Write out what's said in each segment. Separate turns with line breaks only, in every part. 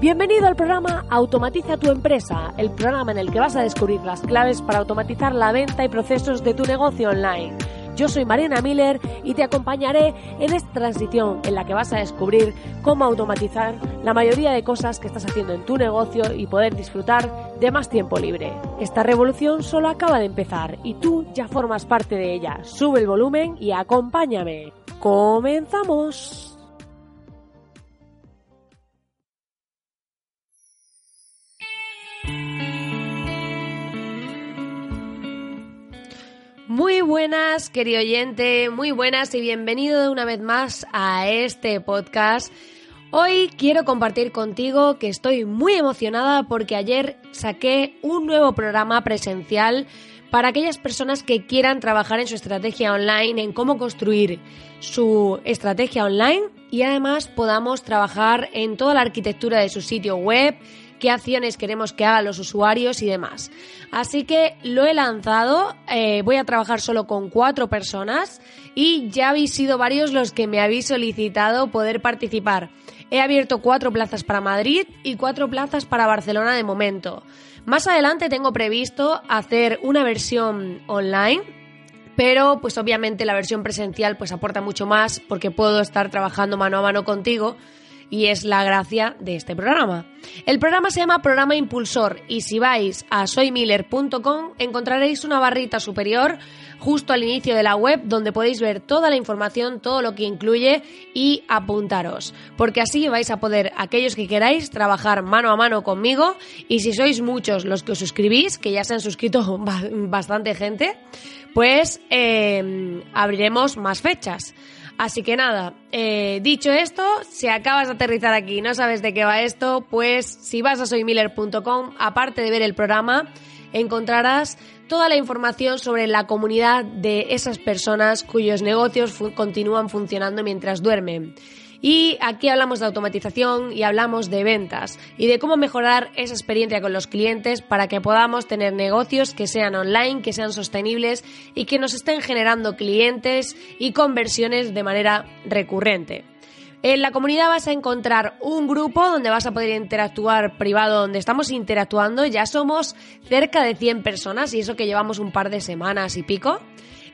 Bienvenido al programa Automatiza tu empresa, el programa en el que vas a descubrir las claves para automatizar la venta y procesos de tu negocio online. Yo soy Mariana Miller y te acompañaré en esta transición en la que vas a descubrir cómo automatizar la mayoría de cosas que estás haciendo en tu negocio y poder disfrutar de más tiempo libre. Esta revolución solo acaba de empezar y tú ya formas parte de ella. Sube el volumen y acompáñame. ¡Comenzamos! Muy buenas, querido oyente, muy buenas y bienvenido una vez más a este podcast. Hoy quiero compartir contigo que estoy muy emocionada porque ayer saqué un nuevo programa presencial para aquellas personas que quieran trabajar en su estrategia online, en cómo construir su estrategia online y además podamos trabajar en toda la arquitectura de su sitio web, qué acciones queremos que hagan los usuarios y demás. Así que lo he lanzado, eh, voy a trabajar solo con cuatro personas y ya habéis sido varios los que me habéis solicitado poder participar. He abierto cuatro plazas para Madrid y cuatro plazas para Barcelona de momento. Más adelante tengo previsto hacer una versión online pero pues obviamente la versión presencial pues aporta mucho más porque puedo estar trabajando mano a mano contigo y es la gracia de este programa. El programa se llama Programa Impulsor y si vais a soymiller.com encontraréis una barrita superior justo al inicio de la web donde podéis ver toda la información, todo lo que incluye y apuntaros, porque así vais a poder, aquellos que queráis, trabajar mano a mano conmigo y si sois muchos los que os suscribís, que ya se han suscrito bastante gente, pues eh, abriremos más fechas. Así que nada, eh, dicho esto, si acabas de aterrizar aquí y no sabes de qué va esto, pues si vas a soymiller.com, aparte de ver el programa, encontrarás toda la información sobre la comunidad de esas personas cuyos negocios continúan funcionando mientras duermen. Y aquí hablamos de automatización y hablamos de ventas y de cómo mejorar esa experiencia con los clientes para que podamos tener negocios que sean online, que sean sostenibles y que nos estén generando clientes y conversiones de manera recurrente. En la comunidad vas a encontrar un grupo donde vas a poder interactuar privado, donde estamos interactuando. Ya somos cerca de 100 personas y eso que llevamos un par de semanas y pico.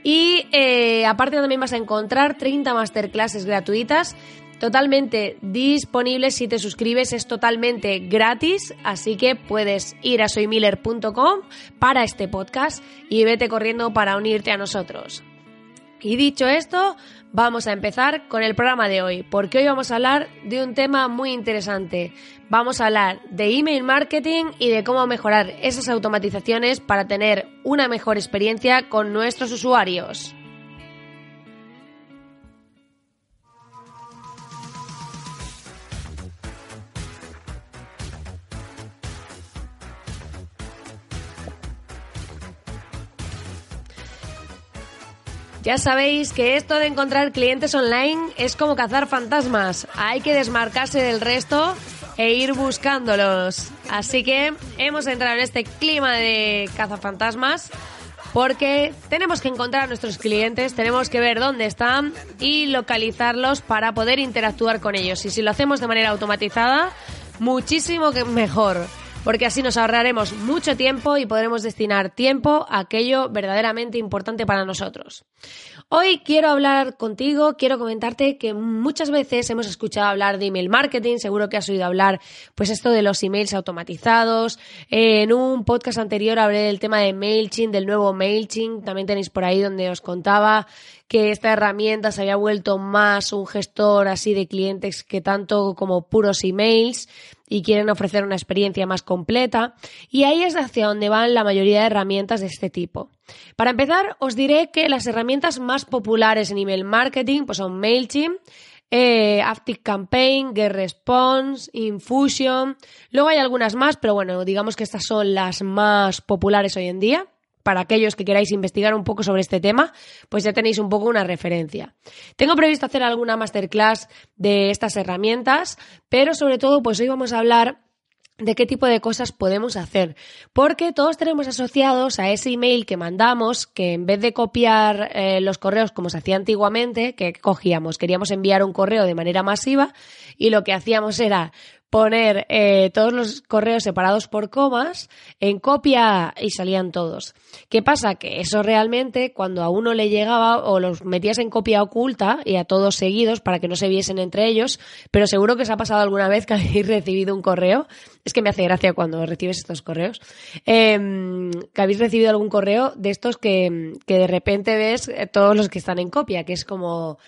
Y eh, aparte también vas a encontrar 30 masterclasses gratuitas totalmente disponible si te suscribes, es totalmente gratis, así que puedes ir a soymiller.com para este podcast y vete corriendo para unirte a nosotros. Y dicho esto, vamos a empezar con el programa de hoy, porque hoy vamos a hablar de un tema muy interesante. Vamos a hablar de email marketing y de cómo mejorar esas automatizaciones para tener una mejor experiencia con nuestros usuarios. Ya sabéis que esto de encontrar clientes online es como cazar fantasmas. Hay que desmarcarse del resto e ir buscándolos. Así que hemos entrado en este clima de cazafantasmas porque tenemos que encontrar a nuestros clientes, tenemos que ver dónde están y localizarlos para poder interactuar con ellos. Y si lo hacemos de manera automatizada, muchísimo mejor porque así nos ahorraremos mucho tiempo y podremos destinar tiempo a aquello verdaderamente importante para nosotros. Hoy quiero hablar contigo, quiero comentarte que muchas veces hemos escuchado hablar de email marketing, seguro que has oído hablar pues esto de los emails automatizados. En un podcast anterior hablé del tema de MailChimp, del nuevo MailChimp, también tenéis por ahí donde os contaba que esta herramienta se había vuelto más un gestor así de clientes que tanto como puros emails y quieren ofrecer una experiencia más completa. Y ahí es hacia donde van la mayoría de herramientas de este tipo. Para empezar, os diré que las herramientas más populares en email marketing pues son MailChimp, eh, Active Campaign, GetResponse, Infusion. Luego hay algunas más, pero bueno, digamos que estas son las más populares hoy en día para aquellos que queráis investigar un poco sobre este tema, pues ya tenéis un poco una referencia. Tengo previsto hacer alguna masterclass de estas herramientas, pero sobre todo, pues hoy vamos a hablar de qué tipo de cosas podemos hacer. Porque todos tenemos asociados a ese email que mandamos, que en vez de copiar eh, los correos como se hacía antiguamente, que cogíamos, queríamos enviar un correo de manera masiva y lo que hacíamos era poner eh, todos los correos separados por comas en copia y salían todos. ¿Qué pasa? Que eso realmente cuando a uno le llegaba o los metías en copia oculta y a todos seguidos para que no se viesen entre ellos, pero seguro que os ha pasado alguna vez que habéis recibido un correo, es que me hace gracia cuando recibes estos correos, em, que habéis recibido algún correo de estos que, que de repente ves eh, todos los que están en copia, que es como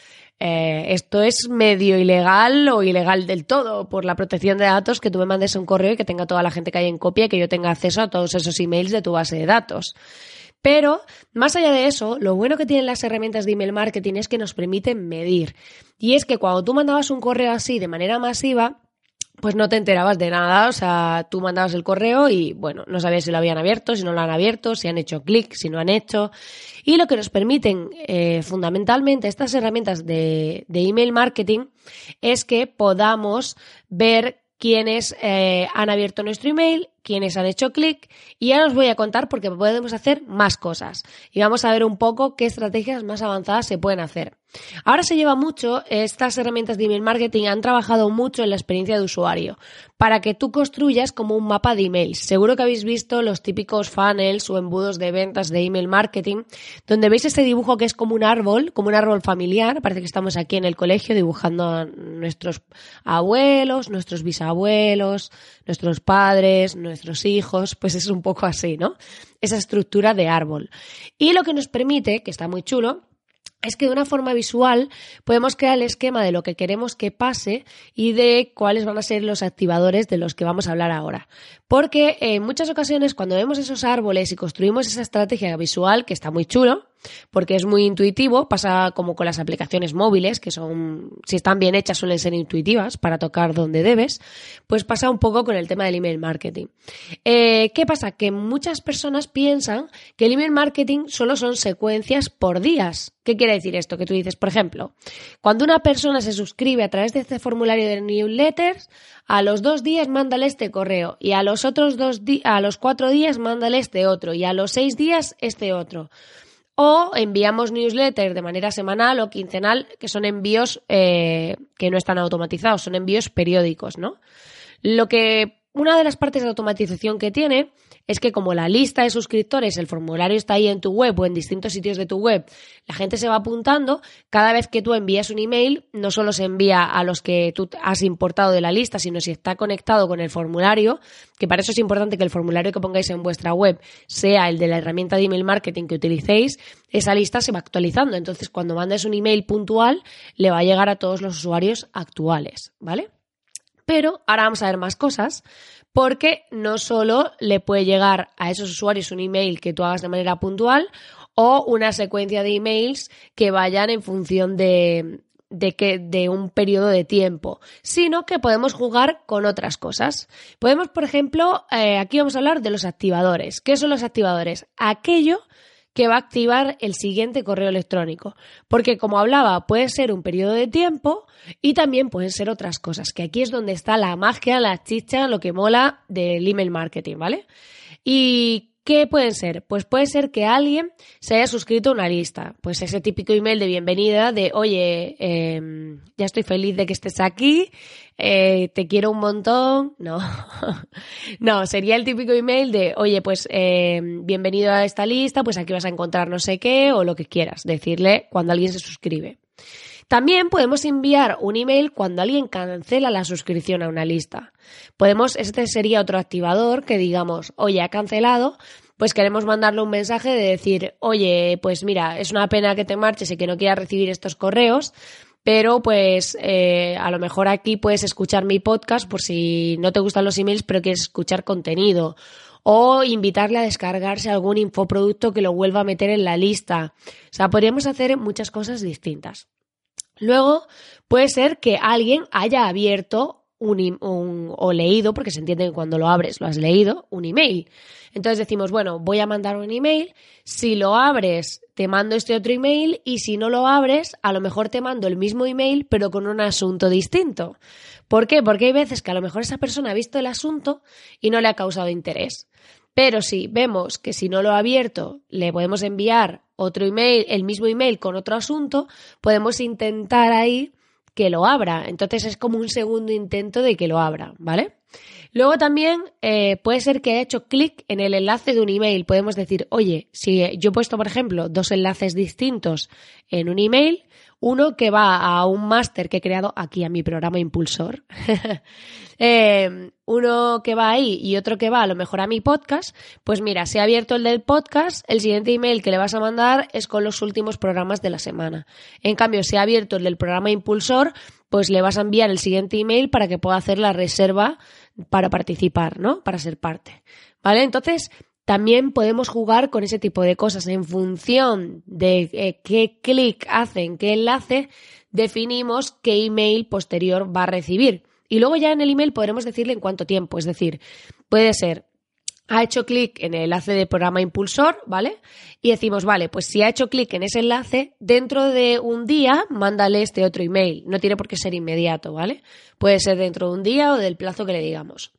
eh, esto es medio ilegal o ilegal del todo por la protección de datos que tú me mandes un correo y que tenga toda la gente que hay en copia y que yo tenga acceso a todos esos emails de tu base de datos. Pero, más allá de eso, lo bueno que tienen las herramientas de email marketing es que nos permiten medir. Y es que cuando tú mandabas un correo así de manera masiva, pues no te enterabas de nada, o sea, tú mandabas el correo y bueno, no sabías si lo habían abierto, si no lo han abierto, si han hecho clic, si no han hecho. Y lo que nos permiten eh, fundamentalmente estas herramientas de, de, email marketing es que podamos ver quiénes eh, han abierto nuestro email, quiénes han hecho clic y ya os voy a contar porque podemos hacer más cosas y vamos a ver un poco qué estrategias más avanzadas se pueden hacer. Ahora se lleva mucho, estas herramientas de email marketing han trabajado mucho en la experiencia de usuario para que tú construyas como un mapa de emails. Seguro que habéis visto los típicos funnels o embudos de ventas de email marketing, donde veis este dibujo que es como un árbol, como un árbol familiar. Parece que estamos aquí en el colegio dibujando a nuestros abuelos, nuestros bisabuelos, nuestros padres, nuestros hijos, pues es un poco así, ¿no? Esa estructura de árbol. Y lo que nos permite, que está muy chulo, es que de una forma visual podemos crear el esquema de lo que queremos que pase y de cuáles van a ser los activadores de los que vamos a hablar ahora. Porque en muchas ocasiones cuando vemos esos árboles y construimos esa estrategia visual, que está muy chulo, porque es muy intuitivo, pasa como con las aplicaciones móviles, que son, si están bien hechas, suelen ser intuitivas para tocar donde debes, pues pasa un poco con el tema del email marketing. Eh, ¿Qué pasa? Que muchas personas piensan que el email marketing solo son secuencias por días. ¿Qué quiere decir esto? Que tú dices, por ejemplo, cuando una persona se suscribe a través de este formulario de newsletters, a los dos días mándale este correo y a los otros dos a los cuatro días mándale este otro y a los seis días este otro. O enviamos newsletters de manera semanal o quincenal, que son envíos eh, que no están automatizados, son envíos periódicos, ¿no? Lo que una de las partes de automatización que tiene es que como la lista de suscriptores, el formulario está ahí en tu web o en distintos sitios de tu web, la gente se va apuntando, cada vez que tú envías un email, no solo se envía a los que tú has importado de la lista, sino si está conectado con el formulario, que para eso es importante que el formulario que pongáis en vuestra web sea el de la herramienta de email marketing que utilicéis, esa lista se va actualizando. Entonces, cuando mandes un email puntual, le va a llegar a todos los usuarios actuales, ¿vale? Pero ahora vamos a ver más cosas porque no solo le puede llegar a esos usuarios un email que tú hagas de manera puntual o una secuencia de emails que vayan en función de, de, que, de un periodo de tiempo, sino que podemos jugar con otras cosas. Podemos, por ejemplo, eh, aquí vamos a hablar de los activadores. ¿Qué son los activadores? Aquello que va a activar el siguiente correo electrónico. Porque como hablaba, puede ser un periodo de tiempo y también pueden ser otras cosas, que aquí es donde está la magia, la chicha, lo que mola del email marketing, ¿vale? Y ¿Qué pueden ser? Pues puede ser que alguien se haya suscrito a una lista. Pues ese típico email de bienvenida de, oye, em, ya estoy feliz de que estés aquí, eh, te quiero un montón. No, no, sería el típico email de, oye, pues em, bienvenido a esta lista, pues aquí vas a encontrar no sé qué o lo que quieras, decirle cuando alguien se suscribe. También podemos enviar un email cuando alguien cancela la suscripción a una lista. Podemos, este sería otro activador que digamos, oye, ha cancelado, pues queremos mandarle un mensaje de decir, oye, pues mira, es una pena que te marches y que no quieras recibir estos correos, pero pues eh, a lo mejor aquí puedes escuchar mi podcast por si no te gustan los emails pero quieres escuchar contenido o invitarle a descargarse algún infoproducto que lo vuelva a meter en la lista. O sea, podríamos hacer muchas cosas distintas. Luego puede ser que alguien haya abierto un, o leído, porque se entiende que cuando lo abres lo has leído, un email. Entonces decimos, bueno, voy a mandar un email, si lo abres te mando este otro email y si no lo abres, a lo mejor te mando el mismo email pero con un asunto distinto. ¿Por qué? Porque hay veces que a lo mejor esa persona ha visto el asunto y no le ha causado interés. Pero si vemos que si no lo ha abierto le podemos enviar otro email, el mismo email con otro asunto, podemos intentar ahí que lo abra. Entonces es como un segundo intento de que lo abra, ¿vale? Luego también eh, puede ser que haya hecho clic en el enlace de un email. Podemos decir, oye, si yo he puesto, por ejemplo, dos enlaces distintos en un email, uno que va a un máster que he creado aquí a mi programa Impulsor, eh, uno que va ahí y otro que va a lo mejor a mi podcast, pues mira, si ha abierto el del podcast, el siguiente email que le vas a mandar es con los últimos programas de la semana. En cambio, si ha abierto el del programa Impulsor, pues le vas a enviar el siguiente email para que pueda hacer la reserva para participar, ¿no? Para ser parte. ¿Vale? Entonces, también podemos jugar con ese tipo de cosas en función de eh, qué clic hace en qué enlace, definimos qué email posterior va a recibir. Y luego ya en el email podremos decirle en cuánto tiempo, es decir, puede ser ha hecho clic en el enlace de programa impulsor, ¿vale? Y decimos, vale, pues si ha hecho clic en ese enlace, dentro de un día, mándale este otro email. No tiene por qué ser inmediato, ¿vale? Puede ser dentro de un día o del plazo que le digamos.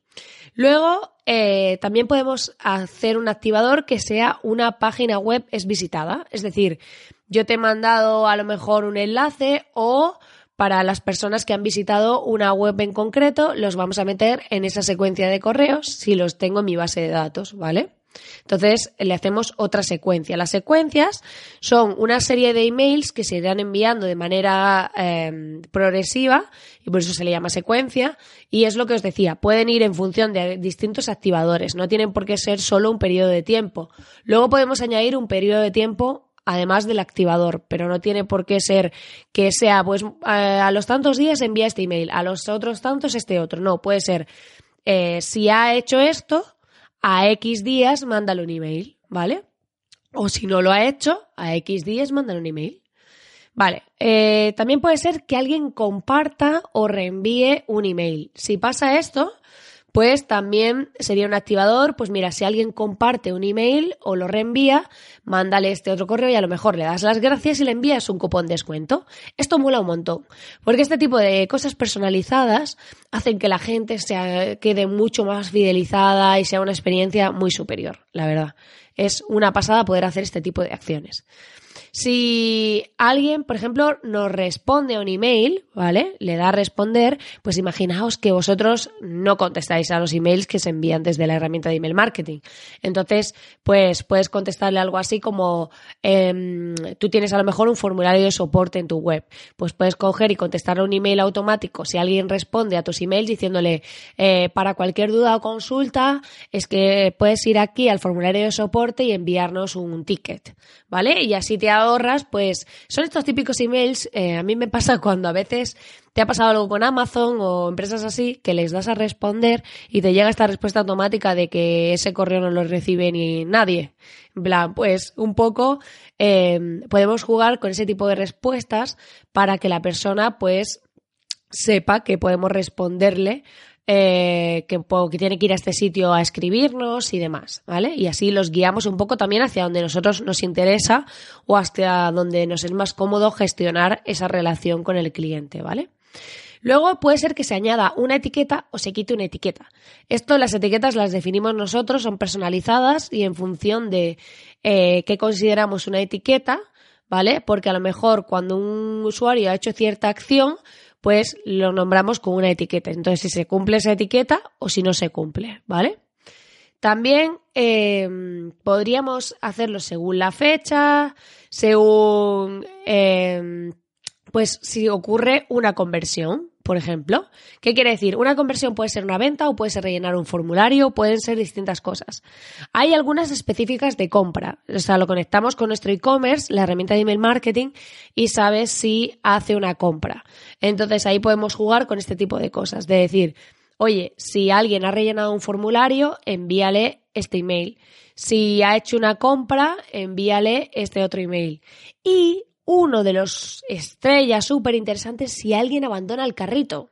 Luego, eh, también podemos hacer un activador que sea una página web es visitada. Es decir, yo te he mandado a lo mejor un enlace o para las personas que han visitado una web en concreto, los vamos a meter en esa secuencia de correos si los tengo en mi base de datos, ¿vale? Entonces le hacemos otra secuencia. Las secuencias son una serie de emails que se irán enviando de manera em, progresiva y por eso se le llama secuencia. Y es lo que os decía, pueden ir en función de distintos activadores, no tienen por qué ser solo un periodo de tiempo. Luego podemos añadir un periodo de tiempo además del activador, pero no tiene por qué ser que sea, pues a los tantos días envía este email, a los otros tantos este otro. No, puede ser, eh, si ha hecho esto, a X días mándale un email, ¿vale? O si no lo ha hecho, a X días mándale un email. Vale, eh, también puede ser que alguien comparta o reenvíe un email. Si pasa esto, pues también sería un activador, pues mira, si alguien comparte un email o lo reenvía, mándale este otro correo y a lo mejor le das las gracias y le envías un cupón de descuento. Esto mola un montón, porque este tipo de cosas personalizadas hacen que la gente se quede mucho más fidelizada y sea una experiencia muy superior, la verdad. Es una pasada poder hacer este tipo de acciones. Si alguien, por ejemplo, nos responde a un email, ¿vale? Le da a responder, pues imaginaos que vosotros no contestáis a los emails que se envían desde la herramienta de email marketing. Entonces, pues puedes contestarle algo así como, em, tú tienes a lo mejor un formulario de soporte en tu web. Pues puedes coger y contestarle un email automático si alguien responde a tus emails diciéndole, eh, para cualquier duda o consulta, es que puedes ir aquí al formulario de soporte y enviarnos un ticket, ¿vale? Y así te ahorras, pues son estos típicos emails. Eh, a mí me pasa cuando a veces te ha pasado algo con Amazon o empresas así que les das a responder y te llega esta respuesta automática de que ese correo no lo recibe ni nadie. En pues un poco eh, podemos jugar con ese tipo de respuestas para que la persona pues sepa que podemos responderle eh, que, tiene que ir a este sitio a escribirnos y demás, ¿vale? Y así los guiamos un poco también hacia donde nosotros nos interesa o hasta donde nos es más cómodo gestionar esa relación con el cliente, ¿vale? Luego puede ser que se añada una etiqueta o se quite una etiqueta. Esto las etiquetas las definimos nosotros, son personalizadas y en función de eh, qué consideramos una etiqueta, ¿vale? Porque a lo mejor cuando un usuario ha hecho cierta acción, pues lo nombramos con una etiqueta. Entonces, si se cumple esa etiqueta o si no se cumple, ¿vale? También em, podríamos hacerlo según la fecha, según, em, pues si ocurre una conversión, por ejemplo. ¿Qué quiere decir? Una conversión puede ser una venta o puede ser rellenar un formulario, pueden ser distintas cosas. Hay algunas específicas de compra. O sea, lo conectamos con nuestro e-commerce, la herramienta de email marketing, y sabes si hace una compra. Entonces ahí podemos jugar con este tipo de cosas. De decir, oye, si alguien ha rellenado un formulario, envíale este email. Si ha hecho una compra, envíale este otro email. Y uno de los estrellas súper interesantes si alguien abandona el carrito.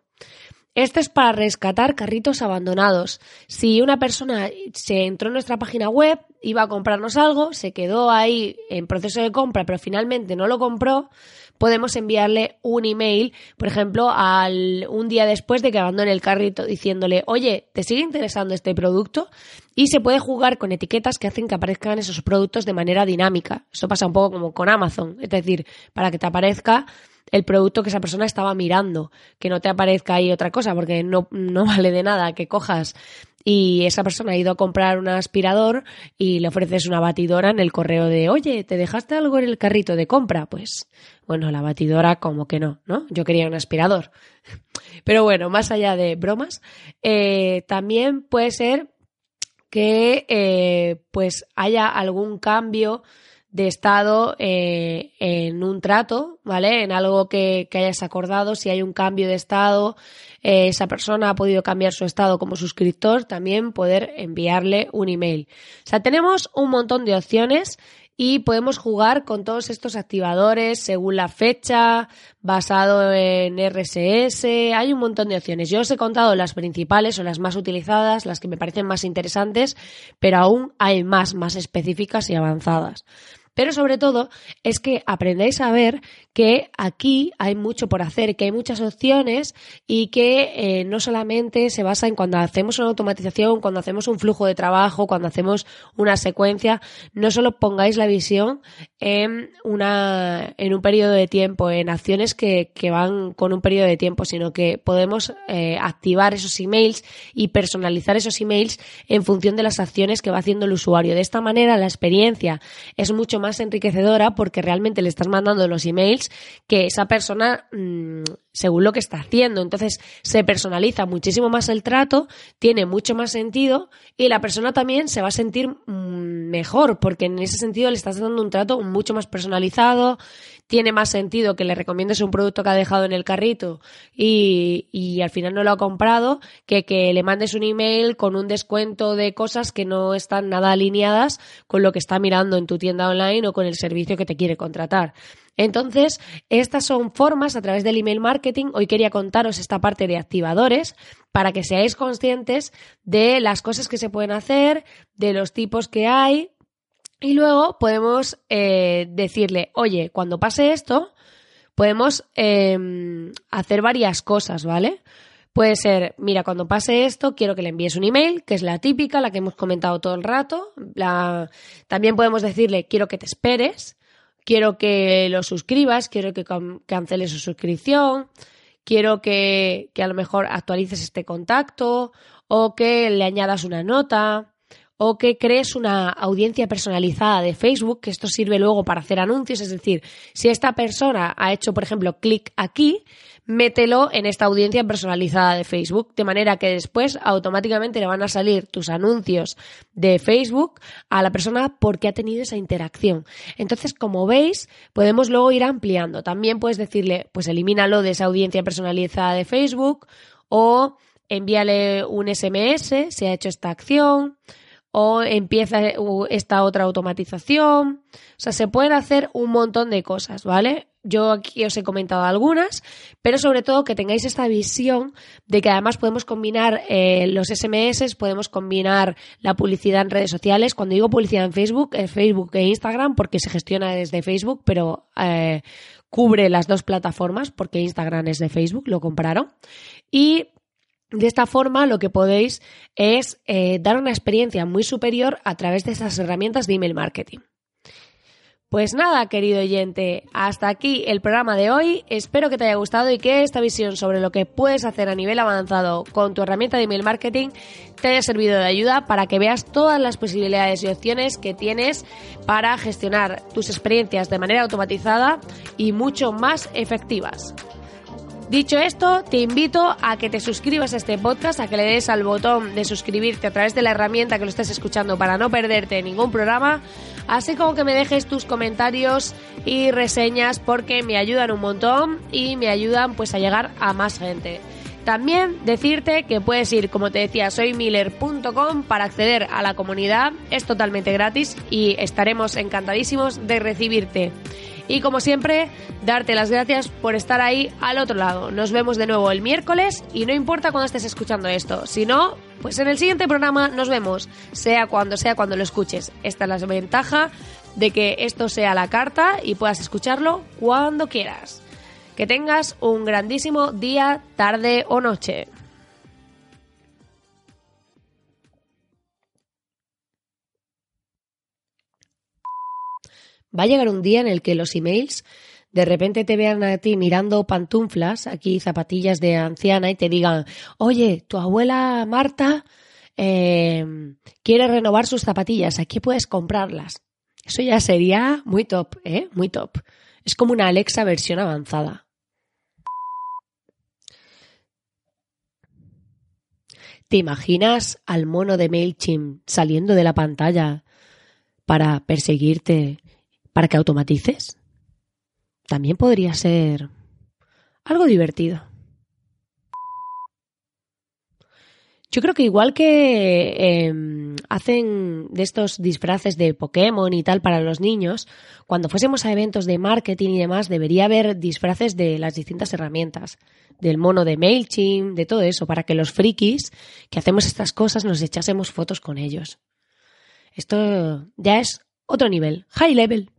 Este es para rescatar carritos abandonados. Si una persona se entró en nuestra página web, iba a comprarnos algo, se quedó ahí en proceso de compra, pero finalmente no lo compró, podemos enviarle un email, por ejemplo, al un día después de que abandone el carrito, diciéndole, oye, ¿te sigue interesando este producto? Y se puede jugar con etiquetas que hacen que aparezcan esos productos de manera dinámica. Eso pasa un poco como con Amazon, es decir, para que te aparezca el producto que esa persona estaba mirando, que no te aparezca ahí otra cosa, porque no, no vale de nada que cojas y esa persona ha ido a comprar un aspirador y le ofreces una batidora en el correo de, oye, ¿te dejaste algo en el carrito de compra? Pues, bueno, la batidora como que no, ¿no? Yo quería un aspirador. Pero bueno, más allá de bromas, eh, también puede ser que eh, pues haya algún cambio de estado eh, en un trato, ¿vale? En algo que, hayas acordado, si hay un cambio de estado, eh, esa persona ha podido cambiar su estado como suscriptor, también poder enviarle un email. O sea, tenemos un montón de opciones y podemos jugar con todos estos activadores según la fecha, basado en RSS, hay un montón de opciones. Yo os he contado las principales o las más utilizadas, las que me parecen más interesantes, pero aún hay más, más específicas y avanzadas. Pero sobre todo es que aprendáis a ver que aquí hay mucho por hacer, que hay muchas opciones y que eh, no solamente se basa en cuando hacemos una automatización, cuando hacemos un flujo de trabajo, cuando hacemos una secuencia, no solo pongáis la visión en, una, en un periodo de tiempo, en acciones que, que van con un periodo de tiempo, sino que podemos eh, activar esos emails y personalizar esos emails en función de las acciones que va haciendo el usuario. De esta manera la experiencia es mucho más más enriquecedora porque realmente le estás mandando los emails que esa persona, mm, según lo que está haciendo, entonces se personaliza muchísimo más el trato, tiene mucho más sentido y la persona también se va a sentir mm, mejor porque en ese sentido le estás dando un trato mucho más personalizado, tiene más sentido que le recomiendes un producto que ha dejado en el carrito y, y al final no lo ha comprado que que le mandes un email con un descuento de cosas que no están nada alineadas con lo que está mirando en tu tienda online o con el servicio que te quiere contratar. Entonces, estas son formas a través del email marketing. Hoy quería contaros esta parte de activadores para que seáis conscientes de las cosas que se pueden hacer, de los tipos que hay y luego podemos eh, decirle, oye, cuando pase esto, podemos em, hacer varias cosas, ¿vale? Puede ser, mira, cuando pase esto, quiero que le envíes un email, que es la típica, la que hemos comentado todo el rato. También podemos decirle, quiero que te esperes, quiero que lo suscribas, quiero que canceles su suscripción, quiero que, que a lo mejor actualices este contacto o que le añadas una nota o que crees una audiencia personalizada de Facebook, que esto sirve luego para hacer anuncios, es decir, si esta persona ha hecho, por ejemplo, clic aquí, mételo en esta audiencia personalizada de Facebook, de manera que después automáticamente le van a salir tus anuncios de Facebook a la persona porque ha tenido esa interacción. Entonces, como veis, podemos luego ir ampliando. También puedes decirle, pues elimínalo de esa audiencia personalizada de Facebook o envíale un SMS si ha hecho esta acción o empieza esta otra automatización. O sea, se pueden hacer un montón de cosas, ¿vale? Yo aquí os he comentado algunas, pero sobre todo que tengáis esta visión de que además podemos combinar eh, los SMS, podemos combinar la publicidad en redes sociales. Cuando digo publicidad en Facebook, es Facebook e Instagram porque se gestiona desde Facebook, pero eh, cubre las dos plataformas porque Instagram es de Facebook, lo compraron. Y de esta forma, lo que podéis es eh, dar una experiencia muy superior a través de estas herramientas de email marketing. Pues nada, querido oyente, hasta aquí el programa de hoy. Espero que te haya gustado y que esta visión sobre lo que puedes hacer a nivel avanzado con tu herramienta de email marketing te haya servido de ayuda para que veas todas las posibilidades y opciones que tienes para gestionar tus experiencias de manera automatizada y mucho más efectivas. Dicho esto, te invito a que te suscribas a este podcast, a que le des al botón de suscribirte a través de la herramienta que lo estés escuchando para no perderte ningún programa, así como que me dejes tus comentarios y reseñas porque me ayudan un montón y me ayudan pues a llegar a más gente. También decirte que puedes ir, como te decía, soymiller.com para acceder a la comunidad. Es totalmente gratis y estaremos encantadísimos de recibirte. Y como siempre, darte las gracias por estar ahí al otro lado. Nos vemos de nuevo el miércoles y no importa cuando estés escuchando esto. Si no, pues en el siguiente programa nos vemos, sea cuando sea cuando lo escuches. Esta es la ventaja de que esto sea la carta y puedas escucharlo cuando quieras. Que tengas un grandísimo día, tarde o noche. Va a llegar un día en el que los emails de repente te vean a ti mirando pantuflas, aquí zapatillas de anciana, y te digan, oye, tu abuela Marta eh, quiere renovar sus zapatillas, aquí puedes comprarlas. Eso ya sería muy top, ¿eh? Muy top. Es como una Alexa versión avanzada. ¿Te imaginas al mono de MailChimp saliendo de la pantalla para perseguirte, para que automatices? También podría ser algo divertido. Yo creo que igual que em, hacen de estos disfraces de Pokémon y tal para los niños, cuando fuésemos a eventos de marketing y demás, debería haber disfraces de las distintas herramientas, del mono de MailChimp, de todo eso, para que los frikis que hacemos estas cosas nos echásemos fotos con ellos. Esto ya es otro nivel, high level.